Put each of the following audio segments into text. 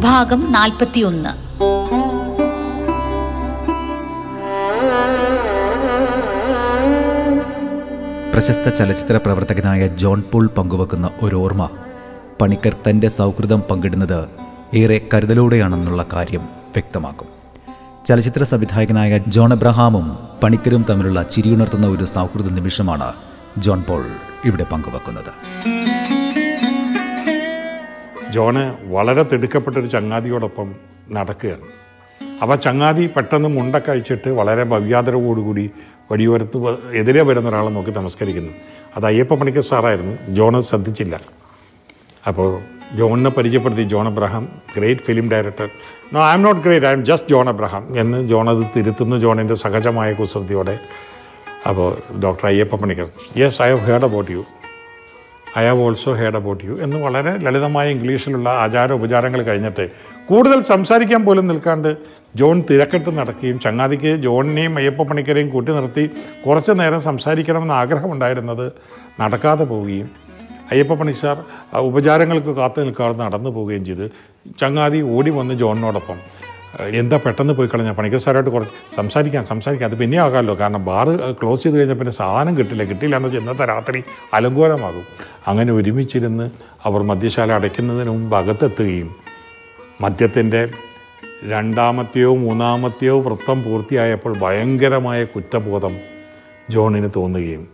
ഭാഗം നാൽപ്പത്തിയൊന്ന്. പ്രശസ്ത ചലച്ചിത്ര പ്രവർത്തകനായ ജോൺ പോൾ പങ്കുവെക്കുന്ന ഒരു ഓർമ്മ പണിക്കർ തന്റെ സൗഹൃദം പങ്കിടുന്നത് ഏറെ കരുതലോടെയാണെന്നുള്ള കാര്യം വ്യക്തമാക്കും. ചലച്ചിത്ര സംവിധായകനായ ജോൺ എബ്രഹാമും പണിക്കരും തമ്മിലുള്ള ചിരിയുണർത്തുന്ന ഒരു സൗഹൃദ നിമിഷമാണ് ജോൺ പോൾ ഇവിടെ പങ്കുവെക്കുന്നത്. ജോണ് വളരെ തിടുക്കപ്പെട്ടൊരു ചങ്ങാതിയോടൊപ്പം നടക്കുകയാണ്. അപ്പോൾ ചങ്ങാതി പെട്ടെന്ന് മുണ്ട കഴിച്ചിട്ട് വളരെ ഭവ്യാദരവോടുകൂടി വഴിയോരത്ത് എതിരെ വരുന്ന ഒരാളെ നോക്കി നമസ്കരിക്കുന്നു. അത് അയ്യപ്പ പണിക്കർ സാറായിരുന്നു. ജോണ് ശ്രദ്ധിച്ചില്ല. അപ്പോൾ ജോണിനെ പരിചയപ്പെടുത്തി John Abraham great film director. No I am not great I am just John Abraham. എന്ന് ജോൺ അത് തിരുത്തുന്ന ജോണിന്റെ സഹജമായ കുസൃതിയോടെ. അപ്പോൾ doctor Ayyappa Panicker yes I have heard about you. I have also heard about you എന്ന് വളരെ ലളിതമായ ഇംഗ്ലീഷിലുള്ള ആചാര ഉപചാരങ്ങൾ കഴിഞ്ഞിട്ട് കൂടുതൽ സംസാരിക്കാൻ പോലും നിൽക്കാണ്ട് ജോൺ തിരക്കെട്ട് നടക്കുകയും ചങ്ങാതിക്ക് ജോണിനെയും അയ്യപ്പ പണിക്കരെയും കൂട്ടി നിർത്തി കുറച്ച് നേരം സംസാരിക്കണമെന്ന് ആഗ്രഹമുണ്ടായിരുന്നത് നടക്കാതെ പോവുകയും അയ്യപ്പ പണിസാർ ഉപചാരങ്ങൾക്ക് കാത്തു നിൽക്കാതെ നടന്നു പോവുകയും ചെയ്ത് ചങ്ങാതി ഓടി വന്ന് ജോണിനോടൊപ്പം എന്താ പെട്ടെന്ന് പോയി കളഞ്ഞാൽ പണിക്കർ സാറായിട്ട് കുറച്ച് സംസാരിക്കാം സംസാരിക്കാം. അത് പിന്നെ ആകാമല്ലോ. കാരണം ബാറ് ക്ലോസ് ചെയ്ത് കഴിഞ്ഞാൽ പിന്നെ സാധനം കിട്ടില്ല. കിട്ടില്ല എന്ന് വെച്ചാൽ ഇന്നത്തെ രാത്രി അലങ്കോലമാകും. അങ്ങനെ ഒരുമിച്ചിരുന്ന് അവർ മദ്യശാല അടയ്ക്കുന്നതിന് മുമ്പ് അകത്തെത്തുകയും മദ്യത്തിന്റെ രണ്ടാമത്തെയോ മൂന്നാമത്തെയോ വൃത്തം പൂർത്തിയായപ്പോൾ ഭയങ്കരമായ കുറ്റബോധം ജോണിന് തോന്നുകയും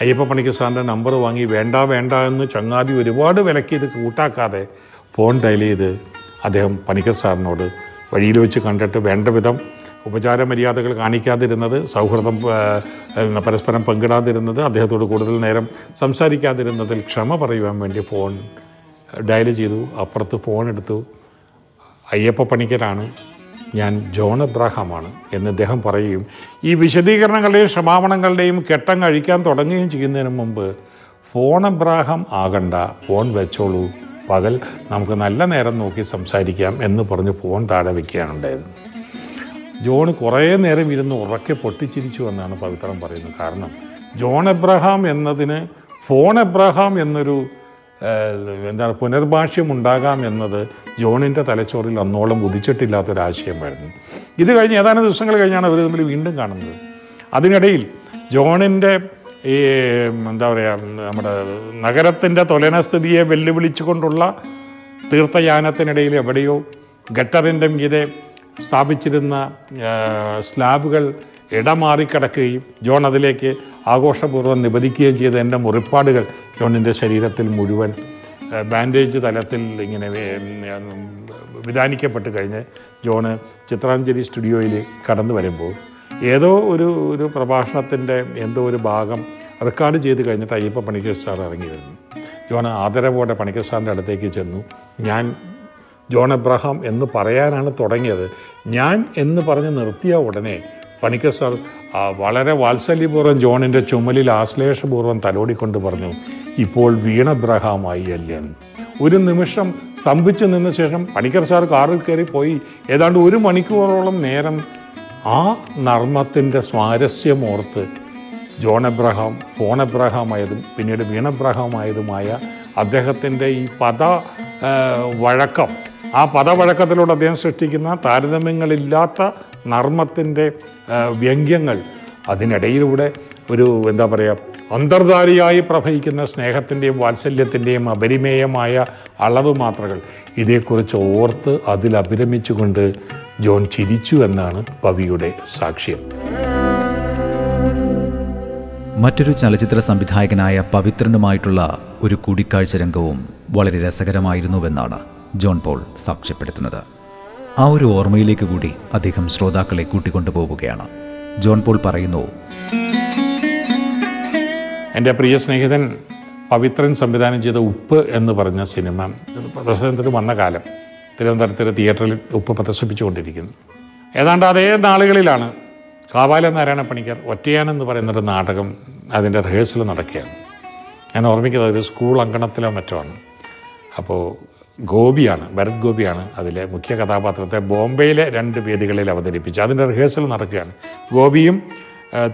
അയ്യപ്പ പണിക്കർ സാറിന്റെ നമ്പർ വാങ്ങി വേണ്ട വേണ്ട എന്ന് ചങ്ങാതി ഒരുപാട് വിലക്കിയത് കൂട്ടാക്കാതെ ഫോൺ ഡയൽ ചെയ്ത് അദ്ദേഹം പണിക്കർ സാറിനോട് വഴിയിൽ വെച്ച് കണ്ടിട്ട് വേണ്ട വിധം ഉപചാര മര്യാദകൾ കാണിക്കാതിരുന്നത് സൗഹൃദം പരസ്പരം പങ്കിടാതിരുന്നത് അദ്ദേഹത്തോട് കൂടുതൽ നേരം സംസാരിക്കാതിരുന്നതിൽ ക്ഷമ പറയുവാൻ വേണ്ടി ഫോൺ ഡയൽ ചെയ്തു. അപ്പുറത്ത് ഫോൺ എടുത്തു. അയ്യപ്പ പണിക്കരാണ്. ഞാൻ ജോൺ എബ്രാഹാമാണ് എന്ന് അദ്ദേഹം പറയുകയും ഈ വിശദീകരണങ്ങളുടെയും ക്ഷമാപണങ്ങളുടെയും കെട്ടം കഴിക്കാൻ തുടങ്ങുകയും ചെയ്യുന്നതിന് മുമ്പ് ഫോൺ എബ്രാഹാം ആകണ്ട. ഫോൺ വെച്ചോളൂ. പകൽ നമുക്ക് നല്ല നേരം നോക്കി സംസാരിക്കാം എന്ന് പറഞ്ഞ് ഫോൺ താഴെ വയ്ക്കുകയാണ് ഉണ്ടായത് ജോൺ കുറേ നേരം ഇരുന്ന് ഉറക്കെ പൊട്ടിച്ചിരിച്ചു എന്നാണ് പവിത്രം പറയുന്നത്. കാരണം ജോൺ എബ്രഹാം എന്നതിന് ഫോൺ എബ്രഹാം എന്നൊരു എന്താ പുനർഭാഷ്യം ഉണ്ടാകാം എന്നത് ജോണിന്റെ തലച്ചോറിൽ അന്നോളം ഉദിച്ചിട്ടില്ലാത്തൊരാശയമായിരുന്നു. ഇത് കഴിഞ്ഞ് ഏതാനും ദിവസങ്ങൾ കഴിഞ്ഞാണ് അവർ തമ്മിൽ വീണ്ടും കാണുന്നത്. അതിനിടയിൽ ജോണിന്റെ ഈ എന്താ പറയുക നമ്മുടെ നഗരത്തിന്റെ തൊലനസ്ഥിതിയെ വെല്ലുവിളിച്ചുകൊണ്ടുള്ള തീർത്ഥയാനത്തിനിടയിൽ എവിടെയോ ഗട്ടറിന്റെ മീതെ സ്ഥാപിച്ചിരുന്ന സ്ലാബുകൾ ഇടമാറിക്കിടക്കുകയും ജോൺ അതിലേക്ക് ആഘോഷപൂർവം നിബദിക്കുകയും ചെയ്ത എന്റെ മുറിപ്പാടുകൾ ജോണിന്റെ ശരീരത്തിൽ മുഴുവൻ ബാൻഡേജ് തലത്തിൽ ഇങ്ങനെ വിധാനിക്കപ്പെട്ട് കഴിഞ്ഞ് ജോണ് ചിത്രാഞ്ജലി സ്റ്റുഡിയോയിൽ കടന്നു വരുമ്പോൾ ഏതോ ഒരു ഒരു പ്രഭാഷണത്തിന്റെ എന്തോ ഒരു ഭാഗം റെക്കോർഡ് ചെയ്ത് കഴിഞ്ഞിട്ട് അയ്യപ്പ പണിക്കർ സാർ ഇറങ്ങി വരുന്നു ജോൺ ആദരവോടെ പണിക്കർ സാറിന്റെ അടുത്തേക്ക് ചെന്നു. ഞാൻ ജോൺ എബ്രഹാം എന്ന് പറയാനാണ് തുടങ്ങിയത്. ഞാൻ എന്ന് പറഞ്ഞ് നിർത്തിയ ഉടനെ പണിക്കർ സാർ വളരെ വാത്സല്യപൂർവം ജോണിന്റെ ചുമലിൽ ആശ്ലേഷപൂർവം തലോടിക്കൊണ്ട് പറഞ്ഞു ഇപ്പോൾ വീണ എബ്രഹാമായി അല്ലേ ഒരു നിമിഷം തമ്പിച്ച് നിന്ന ശേഷം പണിക്കർ സാർ കാറിൽ കയറി പോയി. ഏതാണ്ട് ഒരു മണിക്കൂറോളം നേരം ആ നർമ്മത്തിന്റെ സ്വാരസ്യമോർത്ത് ജോൺ എബ്രഹാം ഫോൺ എബ്രഹാമായതും പിന്നീട് വീണ എബ്രഹാമായതുമായ അദ്ദേഹത്തിന്റെ ഈ പദ വഴക്കം. ആ പദവഴക്കത്തിലൂടെ അദ്ദേഹം സൃഷ്ടിക്കുന്ന താരതമ്യങ്ങളില്ലാത്ത നർമ്മത്തിന്റെ വ്യംഗ്യങ്ങൾ അതിനിടയിലൂടെ ഒരു എന്താ പറയുക അന്തർധാരിയായി പ്രവഹിക്കുന്ന സ്നേഹത്തിന്റെയും വാത്സല്യത്തിന്റെയും അപരിമേയമായ അളവ് മാത്രകൾ ഇതേക്കുറിച്ച് ഓർത്ത് അതിൽ അഭിരമിച്ചുകൊണ്ട് ജോൺ ചിരിച്ചു എന്നാണ് കവിയുടെ സാക്ഷ്യം. മറ്റൊരു ചലച്ചിത്ര സംവിധായകനായ പവിത്രനുമായിട്ടുള്ള ഒരു കൂടിക്കാഴ്ച രംഗവും വളരെ രസകരമായിരുന്നുവെന്നാണ് ജോൺ പോൾ സാക്ഷ്യപ്പെടുത്തുന്നത്. ആ ഒരു ഓർമ്മയിലേക്ക് കൂടി അദ്ദേഹം ശ്രോതാക്കളെ കൂട്ടിക്കൊണ്ടുപോവുകയാണ്. ജോൺ പോൾ പറയുന്നു എന്റെ പ്രിയ സ്നേഹിതൻ പവിത്രൻ സംവിധാനം ചെയ്ത ഉപ്പ് എന്ന് പറഞ്ഞ സിനിമ. ഇത് പ്രദർശനത്തിന് വന്ന കാലം. തിരുവനന്തപുരത്തിലെ തിയേറ്ററിൽ ഉപ്പ് പ്രദർശിപ്പിച്ചുകൊണ്ടിരിക്കുന്നു. ഏതാണ്ട് അതേ നാളുകളിലാണ് കാവാല നാരായണ പണിക്കർ ഒറ്റയാനെന്ന് പറയുന്നൊരു നാടകം അതിന്റെ റിഹേഴ്സൽ നടക്കുകയാണ്. ഞാൻ ഓർമ്മിക്കുന്നത് ഒരു സ്കൂൾ അങ്കണത്തിലോ മറ്റോ ആണ്. അപ്പോൾ ഗോപിയാണ് ഭരത് ഗോപിയാണ് അതിലെ മുഖ്യ കഥാപാത്രത്തെ ബോംബെയിലെ രണ്ട് വേദികളിൽ അവതരിപ്പിച്ച് അതിന്റെ റിഹേഴ്സൽ നടക്കുകയാണ്. ഗോപിയും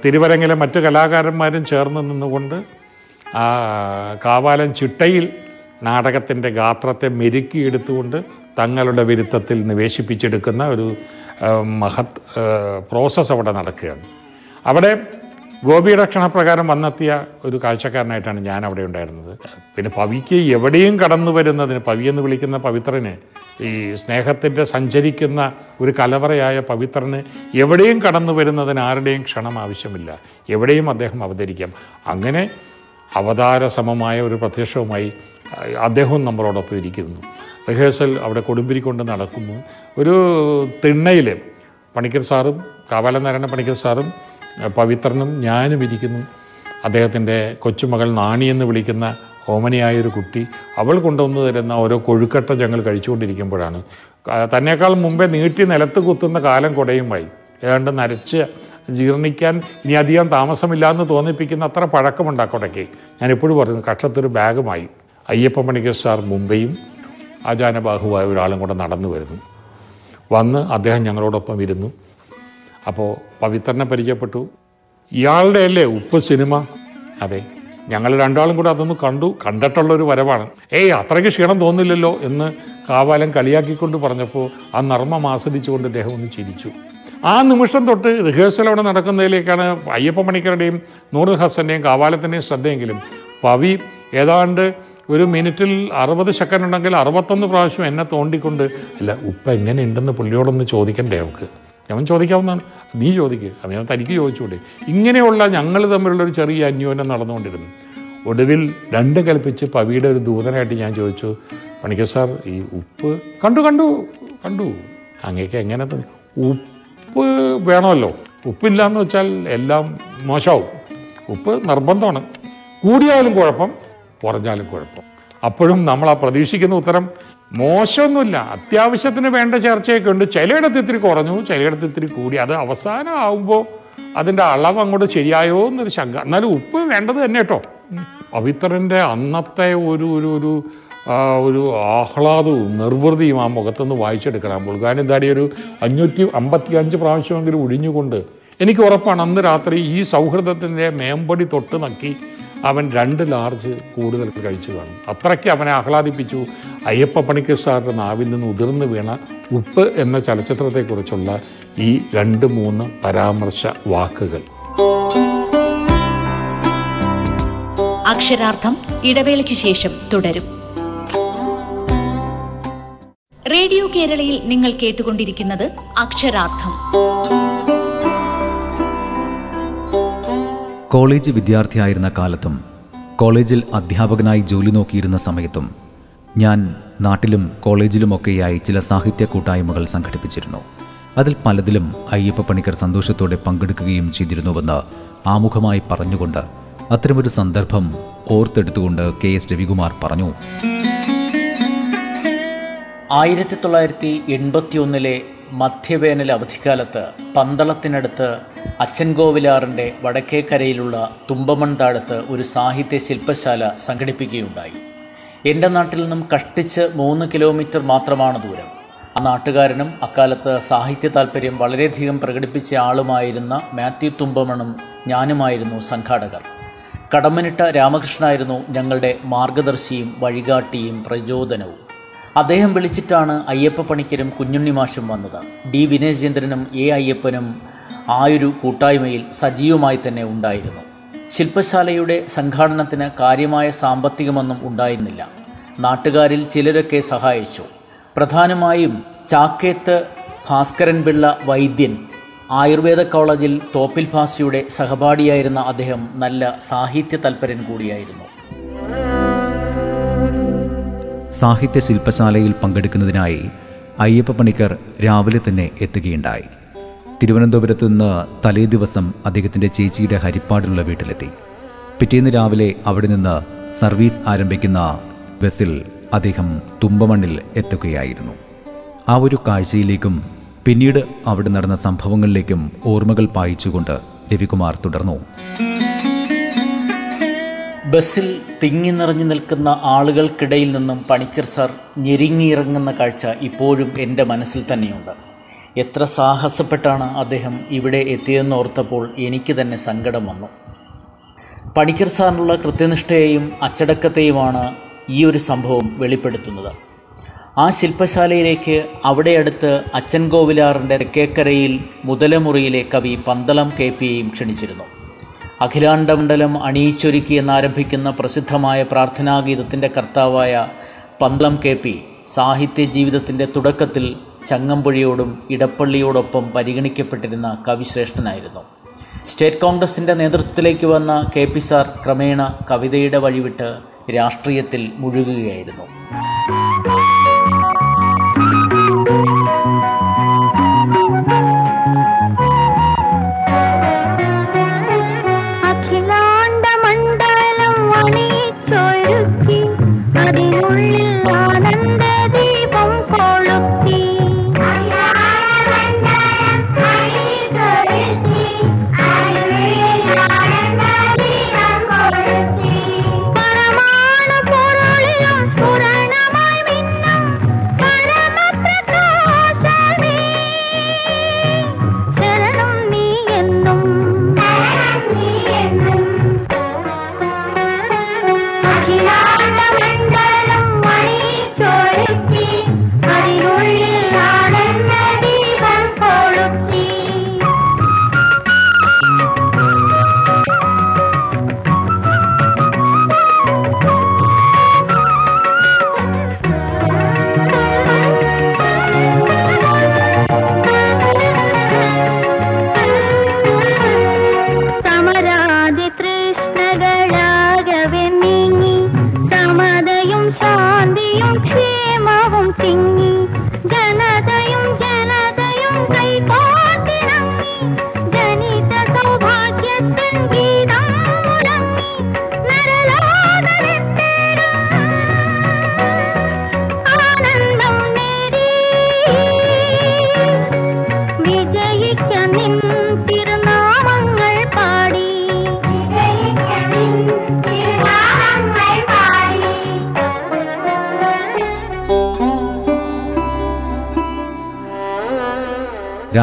തിരുവരങ്ങിലെ മറ്റു കലാകാരന്മാരും ചേർന്ന് നിന്നുകൊണ്ട് ആ കാവാലം ചിട്ടയിൽ നാടകത്തിന്റെ ഗാത്രത്തെ മെരുക്കിയെടുത്തുകൊണ്ട് തങ്ങളുടെ വിരുദ്ധത്തിൽ നിവേശിപ്പിച്ചെടുക്കുന്ന ഒരു മഹത് പ്രോസസ്സ് അവിടെ നടക്കുകയാണ്. അവിടെ ഗോപിയുടെ ക്ഷണപ്രകാരം വന്നെത്തിയ ഒരു കാഴ്ചക്കാരനായിട്ടാണ് ഞാൻ അവിടെ ഉണ്ടായിരുന്നത്. പിന്നെ പവിക്ക് എവിടെയും കടന്നു വരുന്നതിന് പവി എന്ന് വിളിക്കുന്ന പവിത്രന് ഈ സ്നേഹത്തിന്റെ സഞ്ചരിക്കുന്ന ഒരു കലവറയായ പവിത്രന് എവിടെയും കടന്നു വരുന്നതിന് ആരുടെയും ക്ഷണം ആവശ്യമില്ല. എവിടെയും അദ്ദേഹം അവതരിക്കാം. അങ്ങനെ അവതാരസമമായ ഒരു പ്രത്യക്ഷവുമായി അദ്ദേഹവും നമ്മളോടൊപ്പം ഇരിക്കുന്നു. റിഹേഴ്സൽ അവിടെ കൊടുമ്പിരി കൊണ്ട് നടക്കുന്നു. ഒരു തിണ്ണയിൽ പണിക്കർ സാറും കാവാലനാരായണ പണിക്കർ സാറും പവിത്രനും ഞാനും ഇരിക്കുന്നു. അദ്ദേഹത്തിന്റെ കൊച്ചുമകൾ നാണി എന്ന് വിളിക്കുന്ന ഓമനയായൊരു കുട്ടി അവൾ കൊണ്ടുവന്ന് തരുന്ന ഓരോ കൊഴുക്കട്ട ഞങ്ങൾ കഴിച്ചുകൊണ്ടിരിക്കുമ്പോഴാണ്. തന്നെക്കാൾ മുമ്പേ നീട്ടി നിലത്ത് കുത്തുന്ന കാലം കുടയുമായി. ഏതാണ്ട് നരച്ച് ജീർണിക്കാൻ ഇനി അധികം താമസമില്ല എന്ന് തോന്നിപ്പിക്കുന്ന അത്ര പഴക്കമുണ്ട് ആ കുടയ്ക്ക്. ഞാൻ എപ്പോഴും പറഞ്ഞു കക്ഷത്തൊരു ബാഗുമായി. അയ്യപ്പ മണിക്കർ സാർ മുംബൈയും ആചാനബാഹുവായ ഒരാളും കൂടെ നടന്നു വരുന്നു. വന്ന് അദ്ദേഹം ഞങ്ങളോടൊപ്പം ഇരുന്നു. അപ്പോൾ പവിത്രനെ പരിചയപ്പെട്ടു. ഇയാളുടെ അല്ലേ ഉപ്പ് സിനിമ? അതെ. ഞങ്ങൾ രണ്ടാളും കൂടെ അതൊന്ന് കണ്ടു കണ്ടിട്ടുള്ളൊരു വരവാണ്. ഏയ് അത്രയ്ക്ക് ക്ഷീണം തോന്നില്ലല്ലോ എന്ന് കാവാലം കളിയാക്കിക്കൊണ്ട് പറഞ്ഞപ്പോൾ ആ നർമ്മം ആസ്വദിച്ചുകൊണ്ട് ഇദ്ദേഹം ഒന്ന് ചിരിച്ചു. ആ നിമിഷം തൊട്ട് റിഹേഴ്സൽ അവിടെ നടക്കുന്നതിലേക്കാണ് അയ്യപ്പ മണിക്കരുടെയും നൂറുൽ ഹസന്റെയും കാവാലത്തിന്റെയും ശ്രദ്ധയെങ്കിലും. പവി ഏതാണ്ട് ഒരു മിനിറ്റിൽ അറുപത് സെക്കൻഡ് ഉണ്ടെങ്കിൽ അറുപത്തൊന്ന് പ്രാവശ്യം എന്നെ തോണ്ടിക്കൊണ്ട് അല്ല ഉപ്പ എങ്ങനെ ഉണ്ടെന്ന് പുള്ളിയോടൊന്ന് ചോദിക്കണ്ടേ നമുക്ക് അവൻ ചോദിക്കാവുന്നതാണ്. നീ ചോദിക്കുക ഞാൻ തനിക്ക് ചോദിച്ചുകൂടെ ഇങ്ങനെയുള്ള ഞങ്ങൾ തമ്മിലുള്ള ഒരു ചെറിയ അന്യോന്യം നടന്നുകൊണ്ടിരുന്നു. ഒടുവിൽ രണ്ട് കൽപ്പിച്ച് പവിയുടെ ഒരു ദൂതനായിട്ട് ഞാൻ ചോദിച്ചു പണിക്കർ സാർ ഈ ഉപ്പ് കണ്ടു കണ്ടു കണ്ടു. അങ്ങേക്ക് എങ്ങനെ ഉപ്പ് വേണമല്ലോ. ഉപ്പില്ല എന്ന് വെച്ചാൽ എല്ലാം മോശമാവും. ഉപ്പ് നിർബന്ധമാണ്. കൂടിയാലും കുഴപ്പം കുറഞ്ഞാലും കുഴപ്പം. അപ്പോഴും നമ്മൾ ആ പ്രതീക്ഷിക്കുന്ന ഉത്തരം മോശമൊന്നുമില്ല. അത്യാവശ്യത്തിന് വേണ്ട ചർച്ചയൊക്കെ ഉണ്ട്. ചിലയിടത്ത് ഇത്തിരി കുറഞ്ഞു ചിലയിടത്ത് ഇത്തിരി കൂടി. അത് അവസാനം ആവുമ്പോൾ അതിന്റെ അളവ് അങ്ങോട്ട് ശരിയായോ എന്നൊരു ശങ്ക. എന്നാലും ഉപ്പ് വേണ്ടത് തന്നെ കേട്ടോ. പവിത്രന്റെ അന്നത്തെ ഒരു ഒരു ഒരു ഒരു ആഹ്ലാദവും നിർവൃതിയും ആ മുഖത്തുനിന്ന് വായിച്ചെടുക്കണം. കാരണം താടി ഒരു അഞ്ഞൂറ്റി അമ്പത്തി അഞ്ച് പ്രാവശ്യമെങ്കിലും ഒഴിഞ്ഞുകൊണ്ട് എനിക്ക് ഉറപ്പാണ് അന്ന് രാത്രി ഈ സൗഹൃദത്തിന്റെ മേമ്പടി തൊട്ട് നക്കി അവൻ രണ്ട് ലാർജ് കൂടുതൽ കഴിച്ചു കാണും അത്രയ്ക്ക് അവനെ ആഹ്ലാദിപ്പിച്ചു. അയ്യപ്പ പണിക്കർ സാറിന്റെ നാവിൽ നിന്ന് ഉതിർന്നു വീണ ഉപ്പ് എന്ന ചലച്ചിത്രത്തെക്കുറിച്ചുള്ള ഈ രണ്ട് മൂന്ന് പരാമർശ വാക്കുകൾ. അക്ഷരാർത്ഥം ഇടവേളയ്ക്ക് ശേഷം തുടരും. റേഡിയോ കേരളയിൽ നിങ്ങൾ കേട്ടുകൊണ്ടിരിക്കുന്നത് അക്ഷരാർത്ഥം. കോളേജ് വിദ്യാർത്ഥിയായിരുന്ന കാലത്തും കോളേജിൽ അധ്യാപകനായി ജോലി നോക്കിയിരുന്ന സമയത്തും ഞാൻ നാട്ടിലും കോളേജിലുമൊക്കെയായി ചില സാഹിത്യ കൂട്ടായ്മകൾ സംഘടിപ്പിച്ചിരുന്നു. അതിൽ പലതിലും അയ്യപ്പ പണിക്കർ സന്തോഷത്തോടെ പങ്കെടുക്കുകയും ചെയ്തിരുന്നുവെന്ന് ആമുഖമായി പറഞ്ഞുകൊണ്ട് അത്തരമൊരു സന്ദർഭം ഓർത്തെടുത്തുകൊണ്ട് കെ എസ് രവികുമാർ പറഞ്ഞു. ആയിരത്തി തൊള്ളായിരത്തി എൺപത്തി ഒന്നിലെ മധ്യവേനൽ അവധിക്കാലത്ത് പന്തളത്തിനടുത്ത് അച്ഛൻകോവിലാറിന്റെ വടക്കേക്കരയിലുള്ള തുമ്പമൺ താഴത്ത് ഒരു സാഹിത്യ ശില്പശാല സംഘടിപ്പിക്കുകയുണ്ടായി. എന്റെ നാട്ടിൽ നിന്നും കഷ്ടിച്ച് മൂന്ന് കിലോമീറ്റർ മാത്രമാണ് ദൂരം. ആ നാട്ടുകാരനും അക്കാലത്ത് സാഹിത്യ താല്പര്യം വളരെയധികം പ്രകടിപ്പിച്ച ആളുമായിരുന്ന മാത്യു തുമ്പമണും ഞാനുമായിരുന്നു സംഘാടകർ. കടമ്മനിട്ട രാമകൃഷ്ണനായിരുന്നു ഞങ്ങളുടെ മാർഗദർശിയും വഴികാട്ടിയും പ്രചോദനവും. അദ്ദേഹം വിളിച്ചിട്ടാണ് അയ്യപ്പ പണിക്കരും കുഞ്ഞുണ്ണി മാഷും വന്നത്. ഡി. വിനയചന്ദ്രനും എ. അയ്യപ്പനും ആ ഒരു കൂട്ടായ്മയിൽ സജീവമായി തന്നെ ഉണ്ടായിരുന്നു. ശില്പശാലയുടെ സംഘാടനത്തിന് കാര്യമായ സാമ്പത്തികമൊന്നും ഉണ്ടായിരുന്നില്ല. നാട്ടുകാരിൽ ചിലരൊക്കെ സഹായിച്ചു. പ്രധാനമായും ചാക്കേത്ത് ഭാസ്കരൻ പിള്ള വൈദ്യൻ ആയുർവേദ കോളേജിൽ തോപ്പിൽ ഭാസിയുടെ സഹപാഠിയായിരുന്ന അദ്ദേഹം നല്ല സാഹിത്യ തൽപരൻ കൂടിയായിരുന്നു. സാഹിത്യ ശില്പശാലയിൽ പങ്കെടുക്കുന്നതിനായി അയ്യപ്പ പണിക്കർ രാവിലെ തന്നെ എത്തുകയുണ്ടായി. തിരുവനന്തപുരത്ത് നിന്ന് തലേ ദിവസം അദ്ദേഹത്തിന്റെ ചേച്ചിയുടെ ഹരിപ്പാടിലുള്ള വീട്ടിലെത്തി. പിറ്റേന്ന് രാവിലെ അവിടെ നിന്ന് സർവീസ് ആരംഭിക്കുന്ന ബസ്സിൽ അദ്ദേഹം തുമ്പമണ്ണിൽ എത്തുകയായിരുന്നു. ആ ഒരു കാഴ്ചയിലേക്കും പിന്നീട് അവിടെ നടന്ന സംഭവങ്ങളിലേക്കും ഓർമ്മകൾ പായിച്ചുകൊണ്ട് രവികുമാർ തുടർന്നു. ബസ്സിൽ തിങ്ങി നിറഞ്ഞു നിൽക്കുന്ന ആളുകൾക്കിടയിൽ നിന്നും പണിക്കർ സാർ ഞെരുങ്ങിയിറങ്ങുന്ന കാഴ്ച ഇപ്പോഴും എന്റെ മനസ്സിൽ തന്നെയുണ്ട്. എത്ര സാഹസപ്പെട്ടാണ് അദ്ദേഹം ഇവിടെ എത്തിയതെന്ന് ഓർത്തപ്പോൾ എനിക്ക് തന്നെ സങ്കടം വന്നു. പണിക്കർ സാറിനുള്ള കൃത്യനിഷ്ഠയെയും അച്ചടക്കത്തെയുമാണ് ഈ ഒരു സംഭവം വെളിപ്പെടുത്തുന്നത്. ആ ശില്പശാലയിലേക്ക് അവിടെ അടുത്ത് അച്ഛൻ കോവിലാറിന്റെ തെക്കേക്കരയിൽ മുതലമുറിയിലെ കവി പന്തളം കെ പിയെയും ക്ഷണിച്ചിരുന്നു. അഖിലാണ്ടമണ്ഡലം അണിയിച്ചൊരുക്കി എന്നാരംഭിക്കുന്ന പ്രസിദ്ധമായ പ്രാർത്ഥനാഗീതത്തിന്റെ കർത്താവായ പന്തളം കെ പി സാഹിത്യ ജീവിതത്തിന്റെ തുടക്കത്തിൽ ചങ്ങമ്പുഴിയോടും ഇടപ്പള്ളിയോടൊപ്പം പരിഗണിക്കപ്പെട്ടിരുന്ന കവിശ്രേഷ്ഠനായിരുന്നു. സ്റ്റേറ്റ് കോൺഗ്രസിന്റെ നേതൃത്വത്തിലേക്ക് വന്ന കെ പി സാർ ക്രമേണ കവിതയുടെ വഴിവിട്ട് രാഷ്ട്രീയത്തിൽ മുഴുകുകയായിരുന്നു.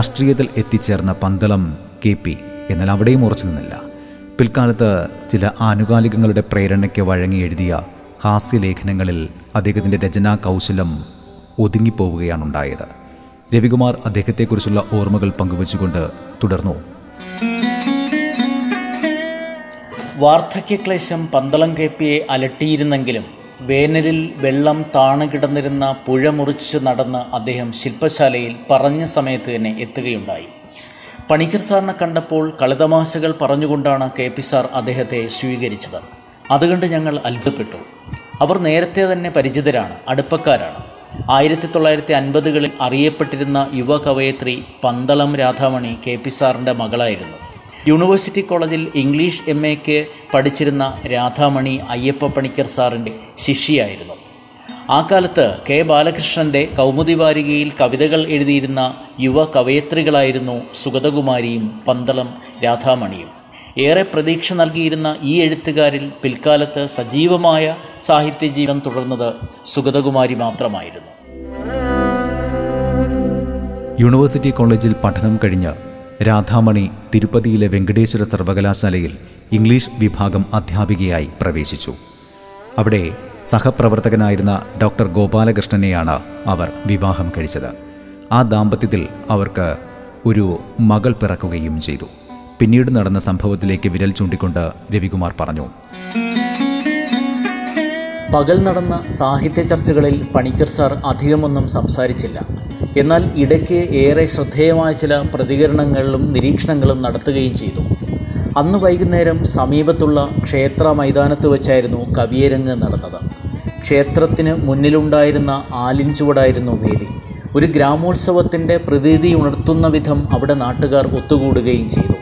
രാഷ്ട്രീയത്തിൽ എത്തിച്ചേർന്ന പന്തളം കെ പി. എന്നാൽ അവിടെയും ഉറച്ചു നിന്നില്ല. പിൽക്കാലത്ത് ചില ആനുകാലികങ്ങളുടെ പ്രേരണയ്ക്ക് വഴങ്ങി എഴുതിയ ഹാസ്യലേഖനങ്ങളിൽ അദ്ദേഹത്തിന്റെ രചനാ കൗശലം ഒതുങ്ങിപ്പോവുകയാണുണ്ടായത്. രവികുമാർ അദ്ദേഹത്തെക്കുറിച്ചുള്ള ഓർമ്മകൾ പങ്കുവച്ചുകൊണ്ട് തുടർന്നു. വാർദ്ധക്യക്ലേശം പന്തളം കെ പിയെ അലട്ടിയിരുന്നെങ്കിലും വേനലിൽ വെള്ളം താണു കിടന്നിരുന്ന പുഴ മുറിച്ച് നടന്ന് അദ്ദേഹം ശില്പശാലയിൽ പറഞ്ഞ സമയത്ത് തന്നെ എത്തുകയുണ്ടായി. പണിക്കർ സാറിനെ കണ്ടപ്പോൾ കളിതമാശകൾ പറഞ്ഞുകൊണ്ടാണ് കെ പി സാർ അദ്ദേഹത്തെ സ്വീകരിച്ചത്. അതുകൊണ്ട് ഞങ്ങൾ അത്ഭുതപ്പെട്ടു. അവർ നേരത്തെ തന്നെ പരിചിതരാണ് അടുപ്പക്കാരാണ്. ആയിരത്തി തൊള്ളായിരത്തി അൻപതുകളിൽ അറിയപ്പെട്ടിരുന്ന യുവ കവയത്രി പന്തളം രാധാമണി കെ പി സാറിന്റെ മകളായിരുന്നു. യൂണിവേഴ്സിറ്റി കോളേജിൽ ഇംഗ്ലീഷ് എം എക്ക് പഠിച്ചിരുന്ന രാധാമണി അയ്യപ്പ പണിക്കർ സാറിന്റെ ശിഷ്യയായിരുന്നു. ആ കാലത്ത് കെ ബാലകൃഷ്ണന്റെ കൗമുദി വാരികയിൽ കവിതകൾ എഴുതിയിരുന്ന യുവ കവയത്രികളായിരുന്നു സുഗതകുമാരിയും പന്തളം രാധാമണിയും. ഏറെ പ്രതീക്ഷ നൽകിയിരുന്ന ഈ എഴുത്തുകാരിൽ പിൽക്കാലത്ത് സജീവമായ സാഹിത്യ ജീവിതം തുടർന്നത് സുഗതകുമാരി മാത്രമായിരുന്നു. യൂണിവേഴ്സിറ്റി കോളേജിൽ പഠനം കഴിഞ്ഞ് രാധാമണി തിരുപ്പതിയിലെ വെങ്കടേശ്വര സർവകലാശാലയിൽ ഇംഗ്ലീഷ് വിഭാഗം അധ്യാപികയായി പ്രവേശിച്ചു. അവിടെ സഹപ്രവർത്തകനായിരുന്ന ഡോക്ടർ ഗോപാലകൃഷ്ണനെയാണ് അവർ വിവാഹം കഴിച്ചത്. ആ ദാമ്പത്യത്തിൽ അവർക്ക് ഒരു മകൾ പിറക്കുകയും ചെയ്തു. പിന്നീട് നടന്ന സംഭവത്തിലേക്ക് വിരൽ ചൂണ്ടിക്കൊണ്ട് രവികുമാർ പറഞ്ഞു പകൽ നടന്ന സാഹിത്യ ചർച്ചകളിൽ പണിക്കർ സാർ അധികമൊന്നും സംസാരിച്ചില്ല. എന്നാൽ ഇടയ്ക്ക് ഏറെ ശ്രദ്ധേയമായ ചില പ്രതികരണങ്ങളും നിരീക്ഷണങ്ങളും നടത്തുകയും ചെയ്തു. അന്ന് വൈകുന്നേരം സമീപത്തുള്ള ക്ഷേത്ര മൈതാനത്ത് വെച്ചായിരുന്നു കവിയരങ്ങ് നടന്നത്. ക്ഷേത്രത്തിന് മുന്നിലുണ്ടായിരുന്ന ആലിൻചുവടായിരുന്നു വേദി. ഒരു ഗ്രാമോത്സവത്തിന്റെ പ്രതീതി ഉണർത്തുന്ന വിധം അവിടെ നാട്ടുകാർ ഒത്തുകൂടുകയും ചെയ്തു.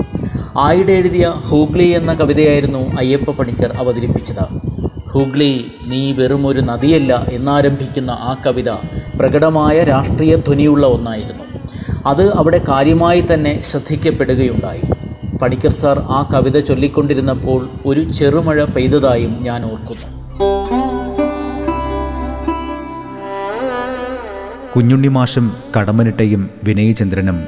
ആയിടെ എഴുതിയ ഹൂഗ്ലി എന്ന കവിതയായിരുന്നു അയ്യപ്പ പണിക്കർ അവതരിപ്പിച്ചത്. ഹൂഗ്ലി നീ വെറുമൊരു നദിയല്ല എന്നാരംഭിക്കുന്ന ആ കവിത പ്രകടമായ രാഷ്ട്രീയ ധ്വനിയുള്ള ഒന്നായിരുന്നു. അത് അവിടെ കാര്യമായി തന്നെ ശ്രദ്ധിക്കപ്പെടുകയുണ്ടായി. പണിക്കർ സാർ ആ കവിത ചൊല്ലിക്കൊണ്ടിരുന്നപ്പോൾ ഒരു ചെറുമഴ പെയ്തതായും ഞാൻ ഓർക്കുന്നു. കുഞ്ഞുണ്ണി കുഞ്ഞുണ്ണിമാഷും കടമനിട്ടയും വിനയചന്ദ്രനും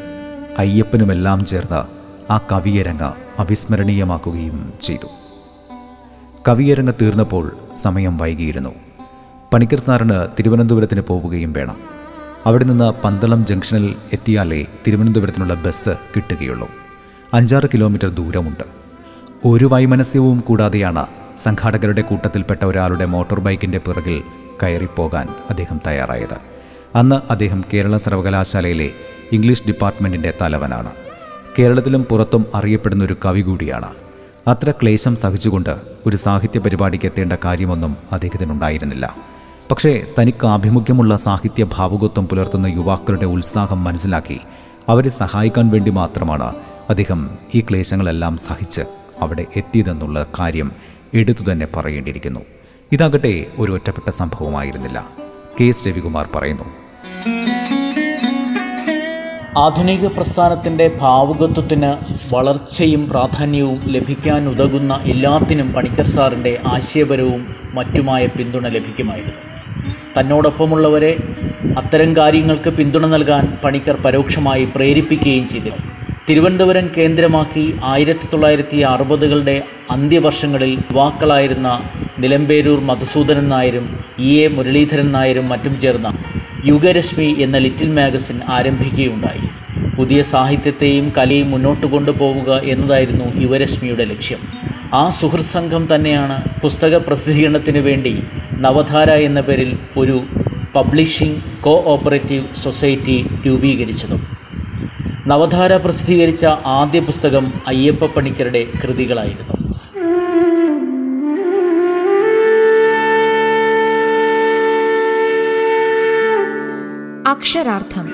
അയ്യപ്പനുമെല്ലാം ചേർന്ന ആ കവിയരങ്ങ അവിസ്മരണീയമാക്കുകയും ചെയ്തു. കവിയരങ്ങ തീർന്നപ്പോൾ സമയം വൈകിയിരുന്നു. പണിക്കർ സാറിന് തിരുവനന്തപുരത്തിന് പോവുകയും വേണം. അവിടെ നിന്ന് പന്തളം ജംഗ്ഷനിൽ എത്തിയാലേ തിരുവനന്തപുരത്തിനുള്ള ബസ് കിട്ടുകയുള്ളൂ. അഞ്ചാറ് കിലോമീറ്റർ ദൂരമുണ്ട്. ഒരു വൈമനസ്യവും കൂടാതെയാണ് സംഘാടകരുടെ കൂട്ടത്തിൽപ്പെട്ട ഒരാളുടെ മോട്ടോർ ബൈക്കിന്റെ പിറകിൽ കയറിപ്പോകാൻ അദ്ദേഹം തയ്യാറായത്. അന്ന് അദ്ദേഹം കേരള സർവകലാശാലയിലെ ഇംഗ്ലീഷ് ഡിപ്പാർട്ട്മെന്റിന്റെ തലവനാണ്. കേരളത്തിലും പുറത്തും അറിയപ്പെടുന്ന ഒരു കവി കൂടിയാണ്. അത്ര ക്ലേശം സഹിച്ചുകൊണ്ട് ഒരു സാഹിത്യ പരിപാടിക്ക് എത്തേണ്ട കാര്യമൊന്നും അദ്ദേഹത്തിനുണ്ടായിരുന്നില്ല. പക്ഷേ തനിക്ക് ആഭിമുഖ്യമുള്ള സാഹിത്യ ഭാവുകത്വം പുലർത്തുന്ന യുവാക്കളുടെ ഉത്സാഹം മനസ്സിലാക്കി അവരെ സഹായിക്കാൻ വേണ്ടി മാത്രമാണ് അദ്ദേഹം ഈ ക്ലേശങ്ങളെല്ലാം സഹിച്ച് അവിടെ എത്തിയതെന്നുള്ള കാര്യം എടുത്തു തന്നെ പറയേണ്ടിയിരിക്കുന്നു. ഇതാകട്ടെ ഒരു ഒറ്റപ്പെട്ട സംഭവമായിരുന്നില്ല. കെ എസ് രവികുമാർ പറയുന്നു. ആധുനിക പ്രസ്ഥാനത്തിന്റെ ഭാവുകത്വത്തിന് വളർച്ചയും പ്രാധാന്യവും ലഭിക്കാനുതകുന്ന എല്ലാത്തിനും പണിക്കർ സാറിന്റെ ആശയപരവും മറ്റുമായ പിന്തുണ ലഭിക്കുമായിരുന്നു. തന്നോടൊപ്പമുള്ളവരെ അത്തരം കാര്യങ്ങൾക്ക് പിന്തുണ നൽകാൻ പണിക്കർ പരോക്ഷമായി പ്രേരിപ്പിക്കുകയും ചെയ്തു. തിരുവനന്തപുരം കേന്ദ്രമാക്കി ആയിരത്തി തൊള്ളായിരത്തി അറുപതുകളുടെ അന്ത്യവർഷങ്ങളിൽ യുവാക്കളായിരുന്ന നിലമ്പേരൂർ മധുസൂദനൻ നായരും ഇ എ മുരളീധരൻ നായരും മറ്റും ചേർന്ന യുഗരശ്മി എന്ന ലിറ്റിൽ മാഗസിൻ ആരംഭിക്കുകയുണ്ടായി. പുതിയ സാഹിത്യത്തെയും കലയും മുന്നോട്ട് കൊണ്ടുപോവുക എന്നതായിരുന്നു യുവരശ്മിയുടെ ലക്ഷ്യം. ആ സുഹൃത് സംഘം തന്നെയാണ് പുസ്തക പ്രസിദ്ധീകരണത്തിന് വേണ്ടി നവധാര എന്ന പേരിൽ ഒരു പബ്ലിഷിംഗ് കോ ഓപ്പറേറ്റീവ് സൊസൈറ്റി രൂപീകരിച്ചതും. നവധാര പ്രസിദ്ധീകരിച്ച ആദ്യ പുസ്തകം അയ്യപ്പ പണിക്കരുടെ കൃതികളായിരുന്നു. അക്ഷരാർത്ഥം.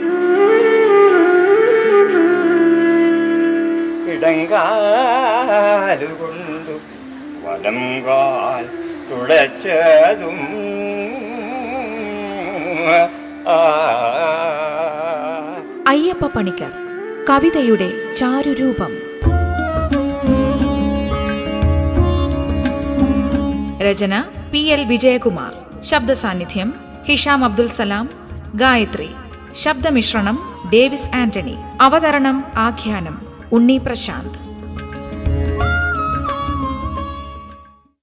ഇടങ്കാലുകൊണ്ടു വലം കാൽ തുളച്ചതും അയ്യപ്പ പണിക്കർ കവിതയുടെ ചാരുരൂപം. രചന പി എൽ വിജയകുമാർ. ശബ്ദ സാന്നിധ്യം ഹിഷാം അബ്ദുൽ സലാം. ഗായത്രി ശബ്ദമിശ്രണം ഡേവിസ് ആന്റണി. അവതരണം ആഖ്യാനം ഉണ്ണി പ്രശാന്ത്.